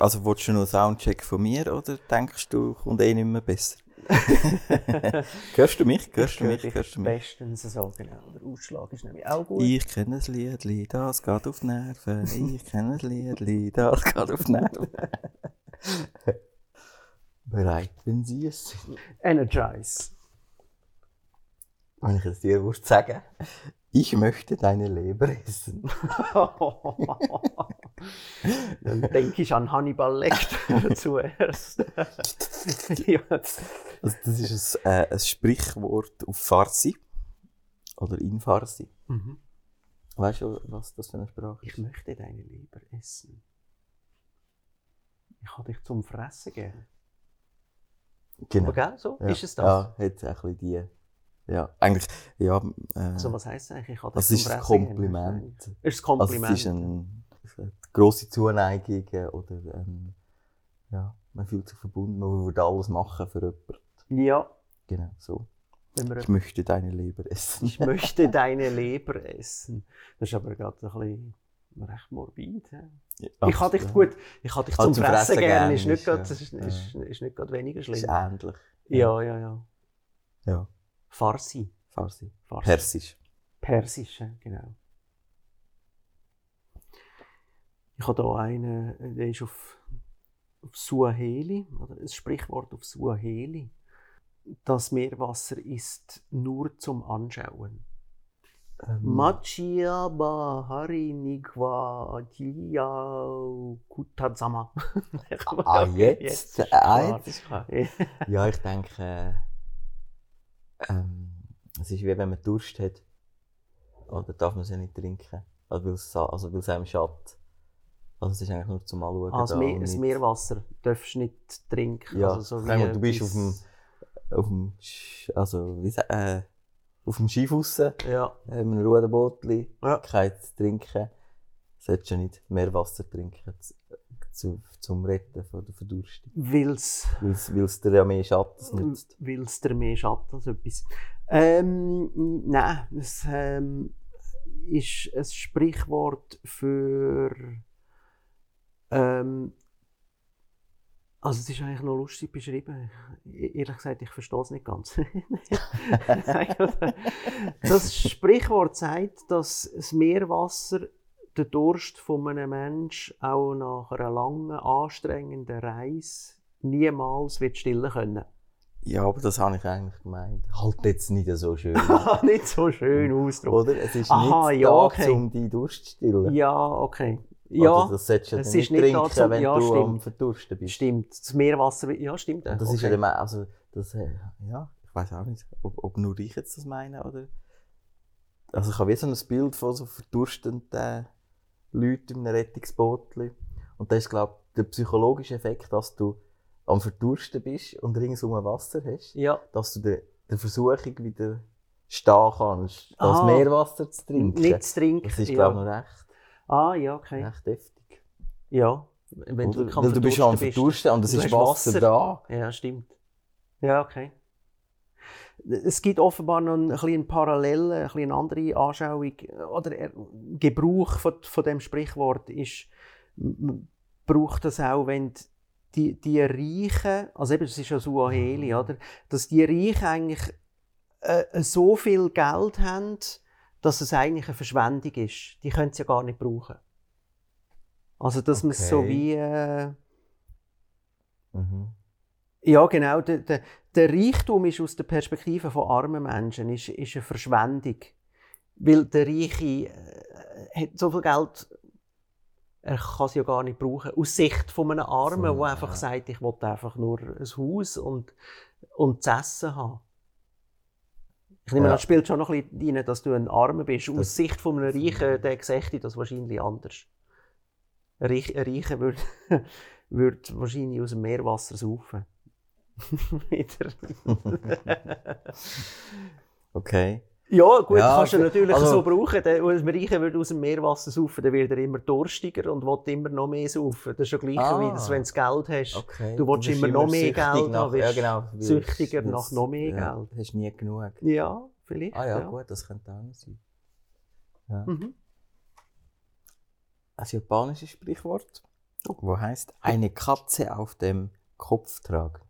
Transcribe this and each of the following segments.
Also willst du noch einen Soundcheck von mir oder denkst du, kommt eh nicht mehr besser? Hörst du mich? Hörst du mich? Hörst du mich? Bestens so, genau. Der Ausschlag ist nämlich auch gut. Ich kenne ein Liedli, das geht auf die Nerven. Ich kenne ein Liedli, das geht auf die Nerven. Bereit, wenn Sie es sind. Energize. Wenn ich es dir sagen, ich möchte deine Leber essen. Dann denke ich an Hannibal Lecter zuerst. ja, Also das ist ein, äh, ein Sprichwort auf Farsi. Oder in Farsi. mhm. Weißt du, was das für eine Sprache Ich ist? möchte deine Leber essen. Ich habe dich zum Fressen gern. Genau. Aber gell, so Ja. ist es das? Ja, hat ein bisschen die. Ja, eigentlich, ja. Äh, Also was heisst eigentlich? Ich habe dich das zum ist ein Fressen gern? Kompliment. Ist ein Also Kompliment? es ist ein, grosse Zuneigung oder ähm, ja, man fühlt sich verbunden, man würde alles machen für jemanden. ja, Genau, so. Ich möchte deine Leber essen. Ich möchte deine Leber essen. Das ist aber gerade ein bisschen recht morbid. Ja, Ich habe dich gut, ich habe dich Ah, zum zum Fressen Fressen gern, gern ist nicht ist, gerade, ja, ist, ja. ist, ist nicht gerade weniger Ist schlimm. ähnlich. Ja, ja, ja. Ja, Farsi. Farsi. Farsi. Persisch. Persisch, genau. Ich habe hier einen, der ist auf, auf Suaheli, oder ein Sprichwort auf Suaheli. Das Meerwasser ist nur zum Anschauen. Ähm, Machia Bahari Nigwa Tia Kutazama. Ah, jetzt? ist Ah, klar. jetzt ist Ja. Ja, ich denke, äh, ähm, es ist wie wenn man Durst hat. Oder darf man sie nicht trinken? Also weil es, also weil es einem schadet. Also es ist eigentlich nur zum Anschauen. Das, da und das Meerwasser darfst du nicht trinken. Ja, also so wie du bist auf dem, auf dem, also, wie sa- äh, auf dem Schiff raus, äh, Ja, mit einem Ruderbootli, Ja. kein trinken. Solltest du nicht mehr Wasser trinken, zu, zu, zum Retten von der Verdurstung. weil es Weil es dir ja mehr Schatten nützt. weil's dir mehr schadet als etwas. Ähm, nein, es ähm, ist ein Sprichwort für. Ähm, also es ist eigentlich noch lustig beschrieben. E- Ehrlich gesagt, ich verstehe es nicht ganz. das Sprichwort sagt, dass das Meerwasser den Durst von einem Menschen auch nach einer langen, anstrengenden Reise niemals wird stillen können. Ja, aber das habe ich eigentlich gemeint. Halt jetzt nicht so schön. nicht so schön ausdrücken. Oder? Es ist Aha, nicht ja, da, okay. um die Durst zu stillen. Ja, okay. Ja, das solltest du es dann nicht trinken, zum- wenn ja, du stimmt. am Verdursten bist. stimmt. Das Meerwasser, ja, stimmt. Und das okay. ist ja, der, also, das, äh, ja, ich weiß auch nicht, ob, ob nur ich jetzt das meine, oder? Also ich habe wie so ein Bild von so verdurstenden Leuten in einem Rettungsboot. Und das ist, glaube ich, der psychologische Effekt, dass du am Verdursten bist und ringsum Wasser hast, Ja, dass du der, der Versuchung wieder stehen kannst, das Aha. Meerwasser zu trinken. nicht zu trinken. das ist, ja. glaube ich, noch recht, Ah, ja, okay. recht heftig. Ja, wenn du Oder? am Weil du bist am Verdursten und es Du ist Wasser, Wasser. da. Ja, stimmt. Ja, okay. Es gibt offenbar noch ein bisschen Parallele, ein bisschen eine andere Anschauung oder er- Gebrauch von, von dem Sprichwort ist, man braucht das auch, wenn die, die Reichen, also eben, das ist ja Suaheli, oder? Dass die Reichen eigentlich äh, so viel Geld haben, dass es eigentlich eine Verschwendung ist. Die können es ja gar nicht brauchen. Also, dass man es so Okay. wie... Äh, Mhm. ja, genau. Der, der, der Reichtum ist aus der Perspektive von armen Menschen ist, ist eine Verschwendung. Weil der Reiche äh, hat so viel Geld, er kann es ja gar nicht brauchen. Aus Sicht von einem Armen, So, der einfach ja. sagt, ich will einfach nur ein Haus und, und zu essen haben. Ich nehme Ja. das spielt schon noch ein bisschen rein, dass du ein Armer bist. Aus Das- Sicht von einem Reichen, der sieht das wahrscheinlich anders. Ein Reich- ein Reicher würde würd wahrscheinlich aus dem Meerwasser saufen. Wieder. Okay. Ja, gut, Ja, kannst du natürlich Also- so brauchen. Wenn ein Reicher würde aus dem Meerwasser saufen, dann wird er immer durstiger und will immer noch mehr saufen. Das ist ja gleich Ah. wie das, wenn du Geld hast. Okay. Du willst immer noch mehr Geld nach, haben, wirst ja, genau, süchtiger nach noch mehr ja, Geld. Hast nie genug. Ja, vielleicht. Ah ja, gut, das könnte auch sein. Ja. Mhm. Ein japanisches Sprichwort. Wo heißt eine Katze auf dem Kopf tragen?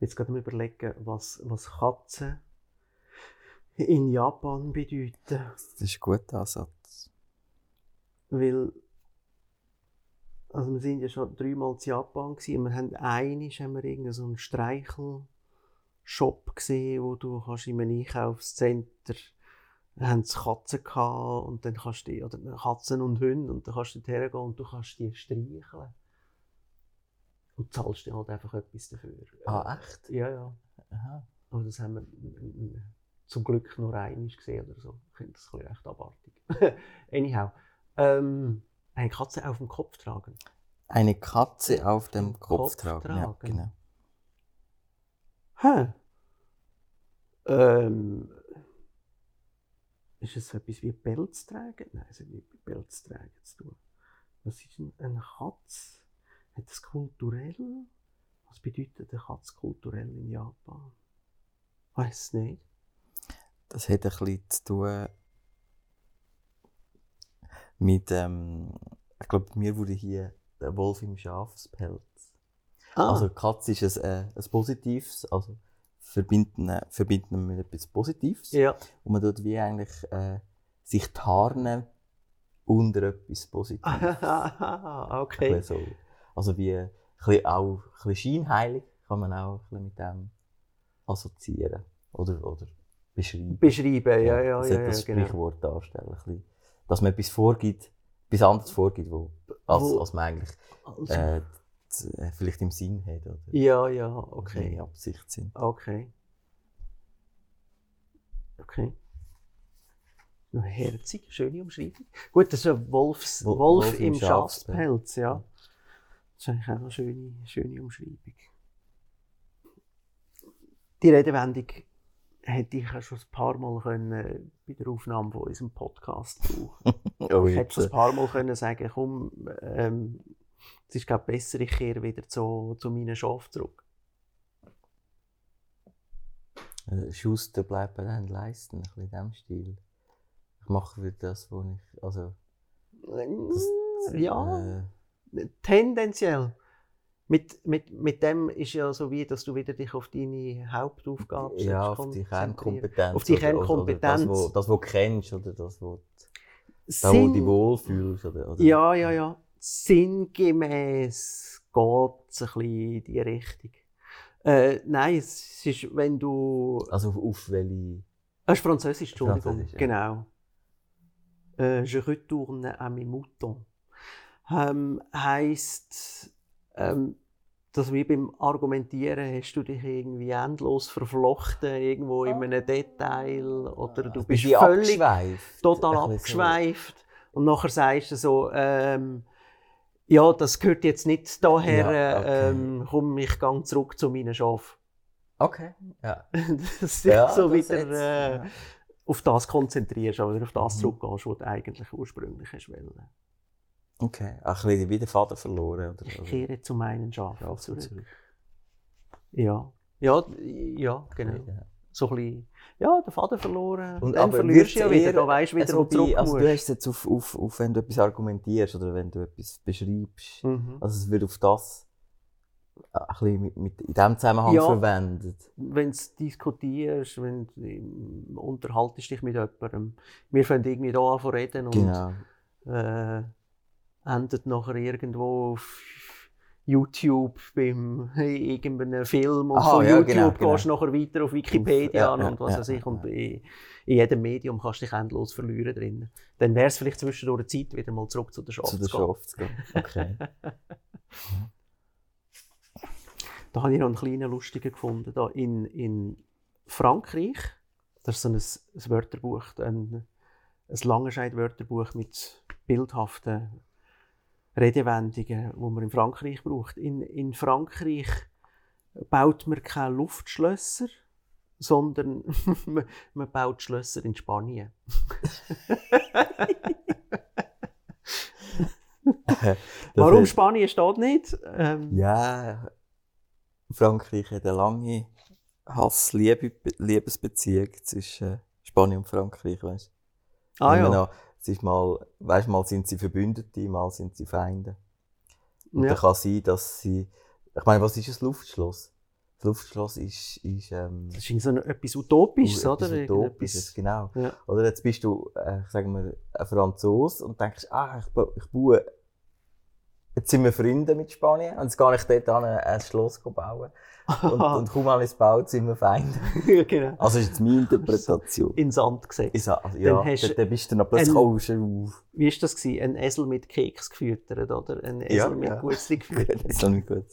Jetzt gerade mal überlegen, was, was Katzen in Japan bedeuten. Das ist ein guter Ansatz. Weil, also wir sind ja schon dreimal in Japan gewesen, und wir haben einig haben wir irgendeinen so einen Streichelshop gesehen, wo du kannst in einem Einkaufscenter haben sie Katzen gehabt und dann kannst du die, oder Katzen und Hunde und dann kannst du dorthin gehen und du kannst die streicheln. Und zahlst dir halt einfach etwas dafür. Ah, echt? Ja, ja. Aha. Aber das haben wir zum Glück nur einmal gesehen oder so. Ich finde das ein recht abartig. Anyhow. Ähm, eine Katze auf dem Kopf tragen. Eine Katze auf dem Kopf Kopf, tragen. Ja, tragen. genau. Hä? Ähm, ist es so etwas wie Pelz tragen? Nein, es hat nicht mit Pelz tragen zu tun. Was ist denn eine Katze? Hat es kulturell? Was bedeutet eine Katze kulturell in Japan? Weiß es nicht. Das hat ein bisschen zu tun mit, ähm, ich glaube, mir wurde hier der Wolf im Schafspelz. Ah, Also, Katze ist ein, äh, ein Positives, also verbinden, äh, verbinden wir mit etwas Positives. ja. Und man tut wie eigentlich äh, sich tarnen unter etwas Positives. Okay. so. Also wie auch ein bisschen scheinheilig kann man auch ein bisschen mit dem assoziieren oder, oder beschreiben. Beschreiben, ja, ja, das ja, das ja genau. Sprichwort darstellen. Ein bisschen. Dass man etwas vorgibt, etwas anderes vorgibt, wo, als, Wo- als man eigentlich Also, äh, vielleicht im Sinn hat oder ja, ja, okay. okay. Absicht sind. Okay. Okay. Herzig, schöne Umschreibung. Gut, das ist ein Wolfs, Wo- Wolf, Wolf im im Schafspelz, ja. Das ist eigentlich auch eine schöne, schöne Umschreibung. Die Redewendung hätte ich auch schon ein paar Mal können bei der Aufnahme von unserem Podcast brauchen. Oh, Ich hätte schon ein äh, paar Mal können sagen, komm, ähm, es ist glaube besser, ich kehre wieder zu, zu meinen Schafen zurück. äh, Schuster bleibt bei den Leisten, ein bisschen in diesem Stil. Ich mache wieder das, was ich, also, ja, äh, tendenziell. Mit, mit, mit dem ist ja so wie, dass du wieder dich auf deine Hauptaufgabe ja, auf die. Kernkompetenz. Auf die oder- oder- Oder Kernkompetenz. das, das, was du kennst, oder das, wo, da, wo du dich wohlfühlst. Oder, oder Ja, ja, ja. Sinngemäß geht es ein bisschen in die Richtung. Äh, nein, es ist, wenn du. Also auf, auf welche. Ah, ist Französisch, Entschuldigung. Französisch, ja. Genau. Äh, je retourne à mes moutons. Ähm, heisst, ähm, dass wie beim Argumentieren hast du dich irgendwie endlos verflochten, irgendwo in einem Detail, oder du Also bist völlig abgeschweift. total abgeschweift. Und nachher sagst du so, ähm, ja, das gehört jetzt nicht daher, Ja, okay. ähm, komm, ich gehe zurück zu meinen Schafen. Okay, ja. Dass du dich Ja, so das wieder äh, ja. auf das konzentrierst, aber auf das Mhm. zurückgehst, was du eigentlich ursprünglich hast wollen. Okay, ein bisschen wieder Faden verloren. Oder, Ich oder- kehre zu meinen Schafen zurück. zurück. Ja. Ja, ja, genau. Ja. So ein bisschen, ja, den Faden verloren. Und dann aber verlierst du ja wieder, da weißt du wieder, also wo du also musst. du hast es jetzt auf, auf, auf, wenn du etwas argumentierst oder wenn du etwas beschreibst. Mhm. Also es wird auf das ein bisschen mit, mit, in diesem Zusammenhang Ja. verwendet. wenn du diskutierst, wenn du ähm, unterhaltest dich mit jemandem, wir fangen irgendwie da an zu reden und Genau. äh, endet nachher irgendwo auf YouTube beim irgendeinem Film und Aha, von ja, YouTube genau, gehst du nachher weiter auf Wikipedia Auf- ja, und was ja, weiß ich und in, in jedem Medium kannst du dich endlos verlieren drin. Dann wäre es vielleicht zwischendurch Zeit, wieder mal zurück zu der Schafe Zu der gehen. Okay. Da habe ich noch einen kleinen lustigen gefunden. Da in, in Frankreich, das ist so ein, ein Wörterbuch, ein, ein Langenscheid-Wörterbuch mit bildhaften Redewendungen, wo man in Frankreich braucht. In, in Frankreich baut man keine Luftschlösser, sondern man, man baut Schlösser in Spanien. Warum Das- Spanien steht nicht? Ähm, Ja, Frankreich hat eine lange Hass-Liebesbeziehung zwischen Spanien und Frankreich, weißt ah ja. noch es ist mal, weißt, mal sind sie Verbündete, mal sind sie Feinde. Und Ja. dann kann sein, dass sie, ich meine, was ist ein Luftschloss? Das Luftschloss ist, ist ähm, Das ist irgendwie so ein- etwas Utopisches, etwas oder? Utopisches, Irgendetwas- genau. Ja. Oder jetzt bist du, äh, sagen wir, ein Franzose und denkst, ah, ich, ich baue, jetzt sind wir Freunde mit Spanien und jetzt gehe ich dort an ein, ein Schloss bauen. Und, und kaum habe ich es gebaut, sind wir Feinde. genau. Also ist jetzt meine Interpretation. In Sand gesetzt. Ich sag, also, ja, Dann hast dann, dann bist du dann plötzlich ein- oh. Wie war das? Gewesen? Ein Esel mit Keks gefüttert, oder? Ein Esel Ja, mit ja. Gutzli gefüttert. Das ist noch nicht gut.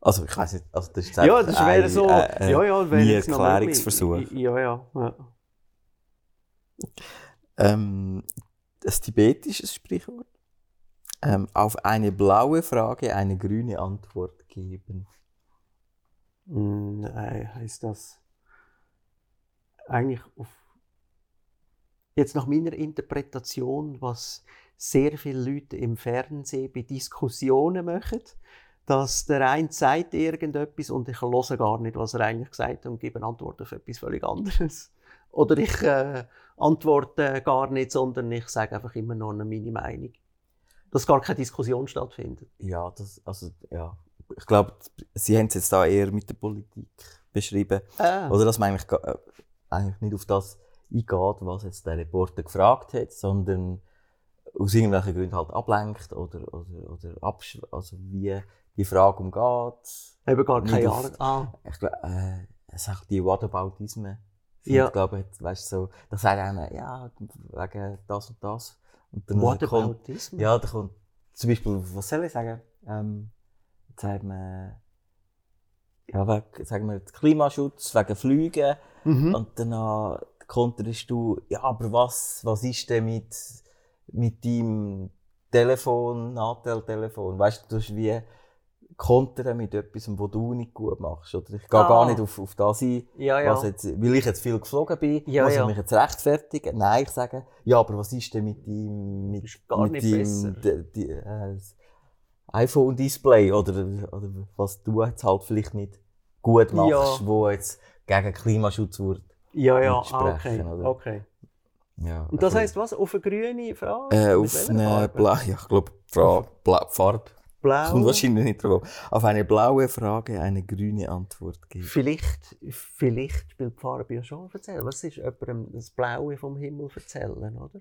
Also ich weiß nicht, also das ist ja, das wäre ein- so. äh, äh, ja, ja, wäre nie jetzt noch. Erklärungsversuch. Ja, ja. ja. Ähm, das tibetisches Sprichwort. Ähm, auf eine blaue Frage eine grüne Antwort geben. Hm, Nein, heißt das eigentlich auf jetzt nach meiner Interpretation, was sehr viele Leute im Fernsehen bei Diskussionen machen, dass der eine sagt irgendetwas und ich höre gar nicht, was er eigentlich gesagt hat und gebe eine Antwort auf etwas völlig anderes. Oder ich äh, antworte gar nicht, sondern ich sage einfach immer eine meine Meinung. Dass gar keine Diskussion stattfindet. Ja, das, also, ja. Ich glaube, Sie haben es jetzt da eher mit der Politik beschrieben. Ah. Oder dass man eigentlich, äh, eigentlich nicht auf das eingeht, was jetzt der Reporter gefragt hat, sondern aus irgendwelchen Gründen halt ablenkt oder, oder, oder absch also wie die Frage umgeht. Eben gar keine Ahnung. Ah. Ich glaube, äh, es sagt die Whataboutismen. Ja. glaube ich, weißt, so, da sagt einer, ja, wegen das und das. Und dann What kommt, ja, da kommt zum Beispiel, was soll ich sagen? Ähm, jetzt sagt man, ja, wegen, sagen wir, Klimaschutz, wegen Flügen. Mhm. Und dann konterst du, ja, aber was, was ist denn mit, mit deinem Telefon, Nachteltelefon? Weißt du, du hast wie kontern mit etwas, was du nicht gut machst. Oder ich gehe Ah. gar nicht auf, auf das ein, Ja, ja. was jetzt, weil ich jetzt viel geflogen bin, Ja, muss ich mich jetzt rechtfertigen. Nein, ich sage, ja, aber was ist denn mit deinem, mit, mit nicht deinem besser. d- die, äh, iPhone-Display oder, oder was du jetzt halt vielleicht nicht gut machst, wo jetzt gegen Klimaschutz wird. Ja, ja, ah, okay. oder? okay. Ja, Und das also, heisst was? Auf eine grüne Frage? äh, auf eine Farbe? Blau, ja, ich glaube, Farbe. Blau. Kommt wahrscheinlich nicht drauf. Auf eine blaue Frage eine grüne Antwort geben. Vielleicht, vielleicht spielt die Farbe ja schon erzählen. Was ist jemandem das Blaue vom Himmel erzählen, oder?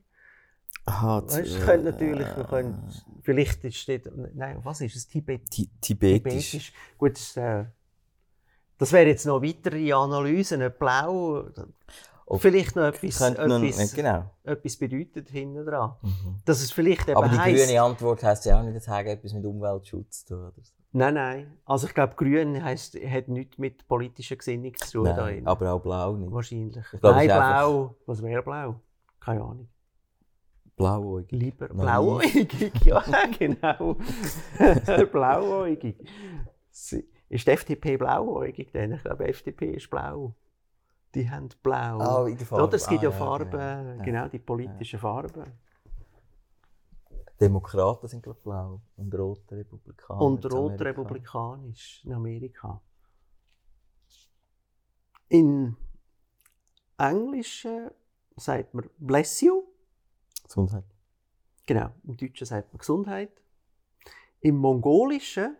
Aha, Weißt z- es könnte natürlich, wir äh, können, vielleicht steht, nein, was ist es? Tibet, Ti- Tibetisch. Tibetisch. Gut, das, äh, das wäre jetzt noch weitere Analysen, blau. Ob- vielleicht noch etwas, etwas, genau. etwas bedeutet hinten dran. Mhm. Dass es vielleicht eben Aber die heisst, grüne Antwort heisst ja auch nicht, das hat etwas mit Umweltschutz zu tun. Oder so. Nein, nein. Also ich glaube, grün heisst, hat nichts mit politischer Gesinnung zu tun. Nein, aber auch blau nicht. Wahrscheinlich. Ich glaube, nein, ist einfach- blau. Was wäre blau? Keine Ahnung. Blauäugig. Lieber blauäugig, ja, genau. blauäugig. Ist die FDP blauäugig? Denn ich glaube, FDP ist blau. Die haben blau. Der Farbe. Oder es gibt ja Ah, Farben, genau. Ja. genau, die politischen Farben. Demokraten sind, glaube blau. Und rote Republikaner. Und rot republikanisch in Amerika. In Englischen sagt man bless you. Gesundheit. Genau, im Deutschen sagt man Gesundheit. Im Mongolischen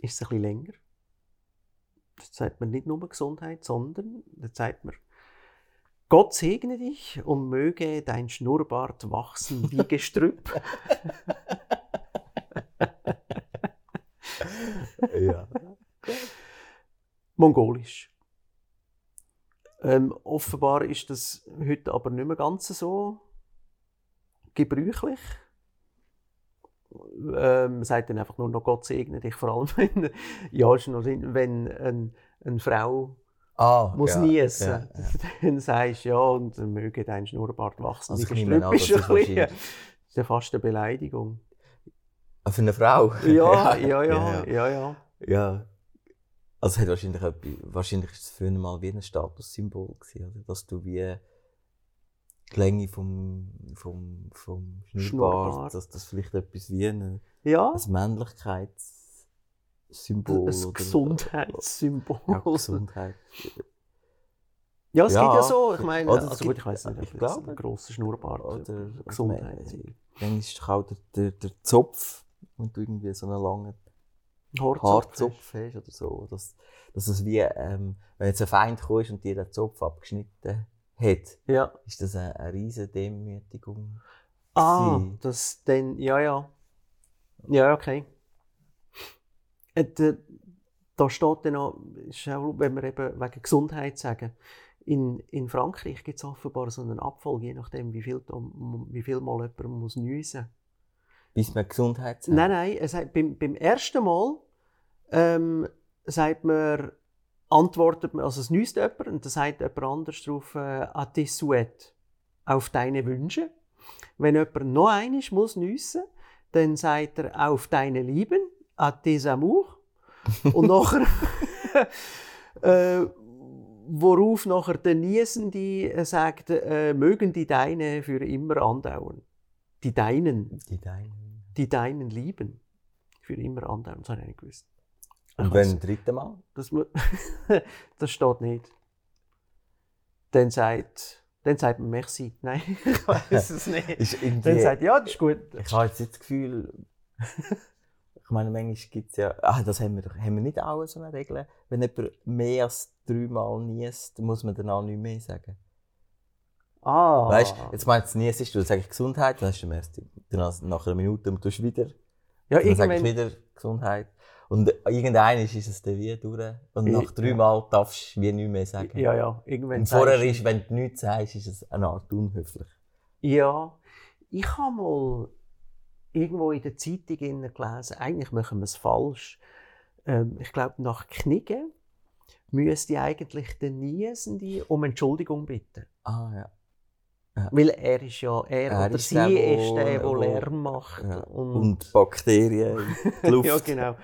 ist es ein bisschen länger. Da sagt man nicht nur Gesundheit, sondern da sagt man Gott segne dich und möge dein Schnurrbart wachsen wie Gestrüpp. ja. Mongolisch. Ähm, offenbar ist das heute aber nicht mehr ganz so gebräuchlich. Ähm, man sagt dann einfach nur noch Gott segne dich, vor allem wenn, ja, wenn ein, eine Frau Ah, muss ja, niesen, ja, ja. dann sagst du ja und dann möge dein Schnurrbart wachsen. Also ich nehme an, das ist das ist ja fast eine Beleidigung. Ah, Für eine Frau? Ja, ja, ja, ja. ja, ja. Also es hat wahrscheinlich, wahrscheinlich ist es früher mal wie ein Statussymbol gewesen, oder? Dass du wie die Länge vom, vom, vom Schnurrbart, Schnurrbart. dass das vielleicht etwas wie ein, Ja, ein Männlichkeitssymbol ein oder Gesundheitssymbol. Ja, Gesundheit. Ja, es Ja. gibt ja so, ich meine, Oder also gut, ich weiß nicht, ich glaube- ein grosser Schnurrbart Oder Gesundheit. Dann ist auch der, der, der Zopf, wenn du irgendwie so einen langen. Haarzopf hast oder so. Dass, dass es wie, ähm, wenn jetzt ein Feind kommt und dir den Zopf abgeschnitten hat, Ja. ist das eine, eine riesige Demütigung. Ah, gewesen. das dann, ja, ja. Ja, okay. Äh, da, steht dann ist auch, wenn wir eben wegen Gesundheit sagen, in, in Frankreich gibt es offenbar so einen Abfall, je nachdem, wie viel, wie viel Mal jemand muss nüsen Bis man Gesundheit sagt. Nein, nein, es hat, beim, beim ersten Mal ähm, sagt man, antwortet man, also es nüst jemand und dann sagt jemand anders drauf, äh, à tes souhaits, auf deine Wünsche. Wenn jemand noch einmal muss nüssen, dann sagt er auf deine Lieben, à tes amours. und nachher, äh, worauf nachher der Niesende äh, sagt, äh, mögen die Deine für immer andauern. Die Deinen Die deinen. die deinen lieben. Für immer andauern, das habe ich nicht gewusst. Und wenn ein dritte Mal? Das, das steht nicht. Dann sagt, dann sagt man Merci. Nein, ich weiß es nicht. Dann sagt ja, das ist gut. ich habe jetzt das Gefühl, ich meine, manchmal gibt es ja, ah, das haben wir, haben wir nicht auch so eine Regel, wenn jemand mehr als dreimal niest, muss man dann auch nicht mehr sagen. Ah. Weißt jetzt meinst du, niest du, dann sage ich Gesundheit, dann hast du ersten, dann nach einer Minute und tust wieder, ja, dann sage ich wieder Gesundheit. Und irgendein ist es dann wie durch. Und Ja. nach dreimal darfst du wie nicht mehr sagen. ja, ja, irgendwann Und vorher ist, wenn du nichts sagst, ist es eine Art unhöflich. Ja, ich habe mal irgendwo in der Zeitung gelesen, eigentlich machen wir es falsch. Ähm, ich glaube, nach Knigen müsste eigentlich der Niesende um Entschuldigung bitten. Ah, ja. Weil er ist ja, er, Er oder ist sie der, ist der, der Lärm macht. ja. Und, Und Bakterien in die Luft. ja, genau.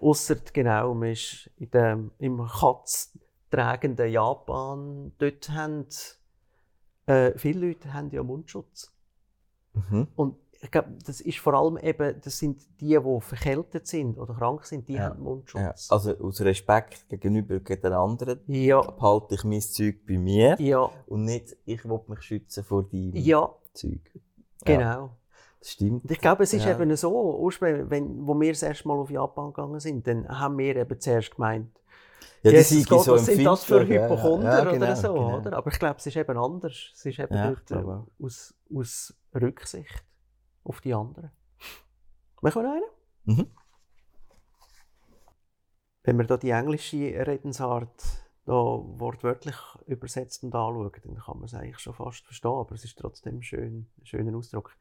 Ausser, genau, man ist in dem, im katztragenden Japan, dort haben äh, viele Leute haben ja Mundschutz. Mhm. Und ich glaube, das ist vor allem eben, das sind die, die verkältet sind oder krank sind, die Ja. haben Ja. Mundschutz. Also aus Respekt gegenüber den anderen Ja, behalte ich mein Zeug bei mir ja, und nicht, ich will mich schützen vor deinem ja, Zeug. Ja, genau. das stimmt. Ich glaube, es ist Ja. eben so, ursprünglich, wenn, wo wir das erste Mal auf Japan gegangen sind, dann haben wir eben zuerst gemeint, Ja, Jesus sind Gott, was sind das für ja, ja. Hypochonder Ja, oder genau, so, genau. oder? Aber ich glaube, es ist eben anders. Es ist eben Ja, auch. aus, aus Rücksicht auf die anderen. Machen wir noch einen? Mhm. Wenn wir da die englische Redensart da wortwörtlich übersetzt und anschauen, dann kann man es eigentlich schon fast verstehen, aber es ist trotzdem schön, ein schöner Ausdruck.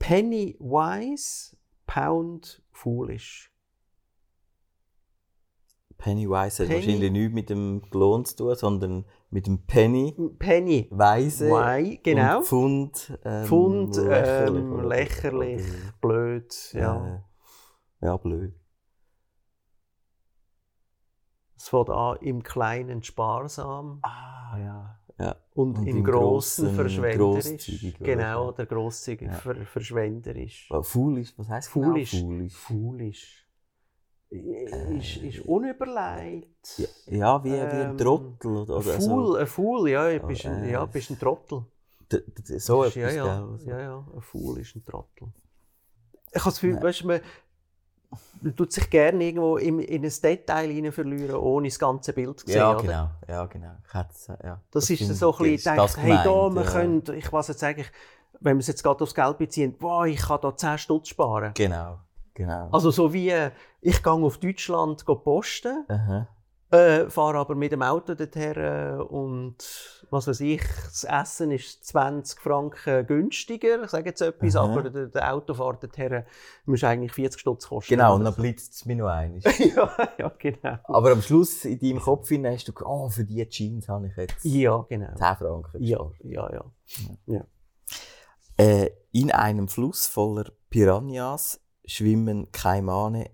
Penny wise, pound foolish. Pennywise hat Penny- wahrscheinlich nichts mit dem Lohn zu tun, sondern mit dem Penny, Penny Weise wise, genau. und Pfund, ähm, Pfund, lächerlich. ähm, oder- lächerlich, oder- blöd, ja. Äh, ja, blöd. Es fängt an im Kleinen sparsam Ah, ja. ja. und, Und im, im Großen verschwenderisch. oder? Genau, der grosszügig Ja. ver verschwenderisch. Oh, Foolish, was heisst Foolish. genau Foolish? Foolish. Ist, ist unüberlegt. Ja, ja wie, wie ein Ähm, Trottel. Oder, Ein oder Fool, ein Fool, ja, du bist ein, äh, ja, bist ein Trottel. So Ist- etwas, ja, ja? Also. ja, ja, ein Fool ist ein Trottel. Ich habe das Gefühl, weißt man, man tut sich gerne irgendwo in, in ein Detail hinein verlieren, ohne das ganze Bild zu sehen. Ja, genau. Ja, genau. Hätte es, ja. Das, ist finde so ein bisschen, ist denkt, das hey, da, wir ja. können, ich weiß jetzt eigentlich, wenn wir es jetzt gerade aufs Geld beziehen, wow, ich kann da 10 Stutz sparen. Genau, genau. Also so wie, äh, ich gehe auf Deutschland posten, Aha. äh, fahre aber mit dem Auto dorthin äh, und was weiß ich, das Essen ist 20 Franken günstiger, ich sage jetzt etwas, Aha. aber der, der Autofahrt dorthin muss eigentlich 40 Stutz kosten. Genau, und dann blitzt es mir noch einmal. ja, ja, genau. Aber am Schluss in deinem Kopf hinein hast du oh, für diese Jeans habe ich jetzt 10 Ja, genau. Franken Ja, gespart. ja, ja. Äh, in einem Fluss voller Piranhas schwimmen Kaimane,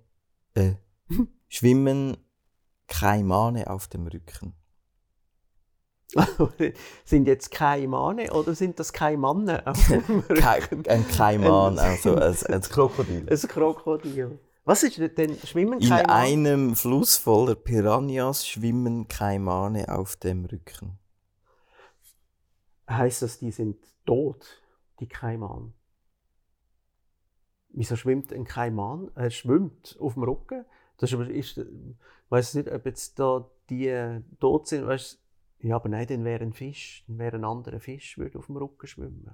äh, schwimmen Kaimane auf dem Rücken. sind jetzt Kaimane oder sind das Kaimannen auf dem Kai, Rücken? ein Kaiman, also ein, ein Krokodil. Ein Krokodil. Was ist denn? Schwimmen In Kaimane? einem Fluss voller Piranhas schwimmen Kaimane auf dem Rücken. Heißt das, die sind tot, die Kaiman? Wieso schwimmt ein Kaiman? Er schwimmt auf dem Rücken. Das ist, aber- ist, ich weiß nicht, ob jetzt da die tot sind. Weißt, ja, aber nein, dann wäre ein Fisch, dann wäre ein anderer Fisch, würde auf dem Rücken schwimmen.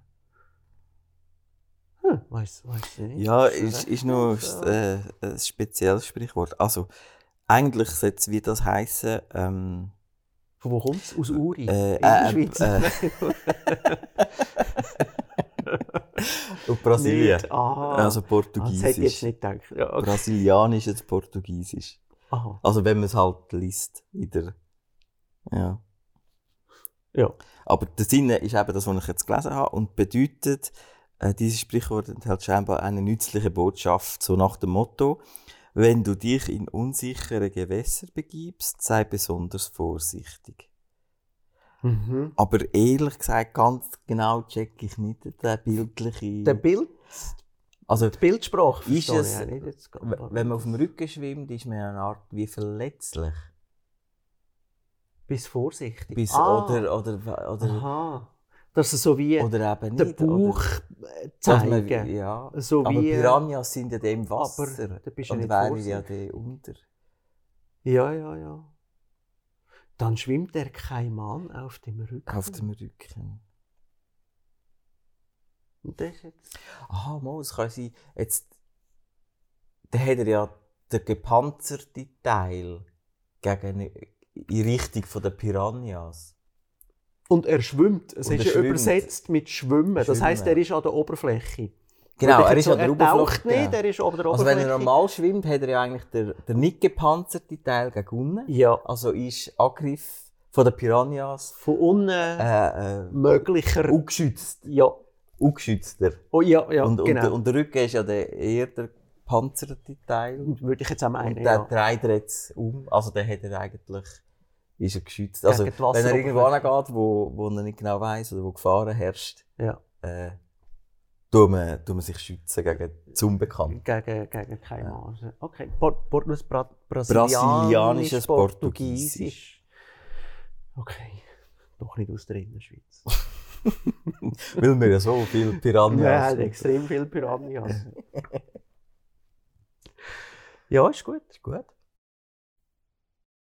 Hm, weiß, weiß nicht. Ja, ist, ist noch äh, ein spezielles Sprichwort. Also, eigentlich sollte es wie das heißen, ähm, Von wo kommt es? Aus Uri, Äh, in der äh, Schweiz. auf Brasilien. Nicht. Aha. Also Ah, das hätte ich jetzt Portugiesisch. nicht gedacht. Ja, okay. Brasilianisch ist Portugiesisch. Aha. Also wenn man es halt liest. In der, ja. Ja. Aber der Sinn ist eben das, was ich jetzt gelesen habe und bedeutet, äh, dieses Sprichwort enthält scheinbar eine nützliche Botschaft, so nach dem Motto, wenn du dich in unsichere Gewässer begibst, sei besonders vorsichtig. Mhm. Aber ehrlich gesagt, ganz genau check ich nicht den bildlichen... Der Bild, also, die Bildsprache Ist es- jetzt wenn man auf dem Rücken schwimmt, ist man eine Art wie verletzlich. Bis vorsichtig. Bis, ah. oder, oder, oder, Aha. Dass es so wie oder eben den nicht. Bauch äh, dass man- zeigen. ja. So Aber wie, Piranhas sind ja dem Wasser. Aber da bist du und wären ja die unter. Ja, ja, ja. Dann schwimmt der Kaiman auf dem Rücken. Auf dem Rücken. Und das jetzt. Aha, mal, es kann sein, jetzt, dann hat er ja den gepanzerten Teil gegen, in Richtung von der Piranhas. Und er schwimmt. Es Und ist er ja schwimmt. übersetzt mit Schwimmen. Das heisst, er ist an der Oberfläche. Genau, er ist so- an der er Oberfläche. nicht, er ist an der Also wenn er normal schwimmt, hat er ja eigentlich den, den nicht gepanzerten Teil gegen unten. Ja, Also ist Angriff von den Piranhas von unten äh, äh, möglicher. ungeschützt. Ja. Ungeschützter. Oh, ja, ja, und, genau. und, und der Rücken ist ja der eher der gepanzerte Teil. Würde ich jetzt auch meinen, Und der ja. dreht er jetzt um. Also der hat er eigentlich, ist er geschützt. Also wenn er irgendwo hingeht, wo, wo er nicht genau weiss oder wo Gefahren herrscht, Ja. äh, tut man, tut man sich schützen gegen das Unbekannte. Gegen, gegen keine Maße. Okay. Por, por, Bra, Brasilianisches Portugiesisch. Okay. Doch nicht aus der Innerschweiz. Weil wir ja so viele Piranhas Wir haben extrem viele Piranhas. ja, ist gut. Ist gut.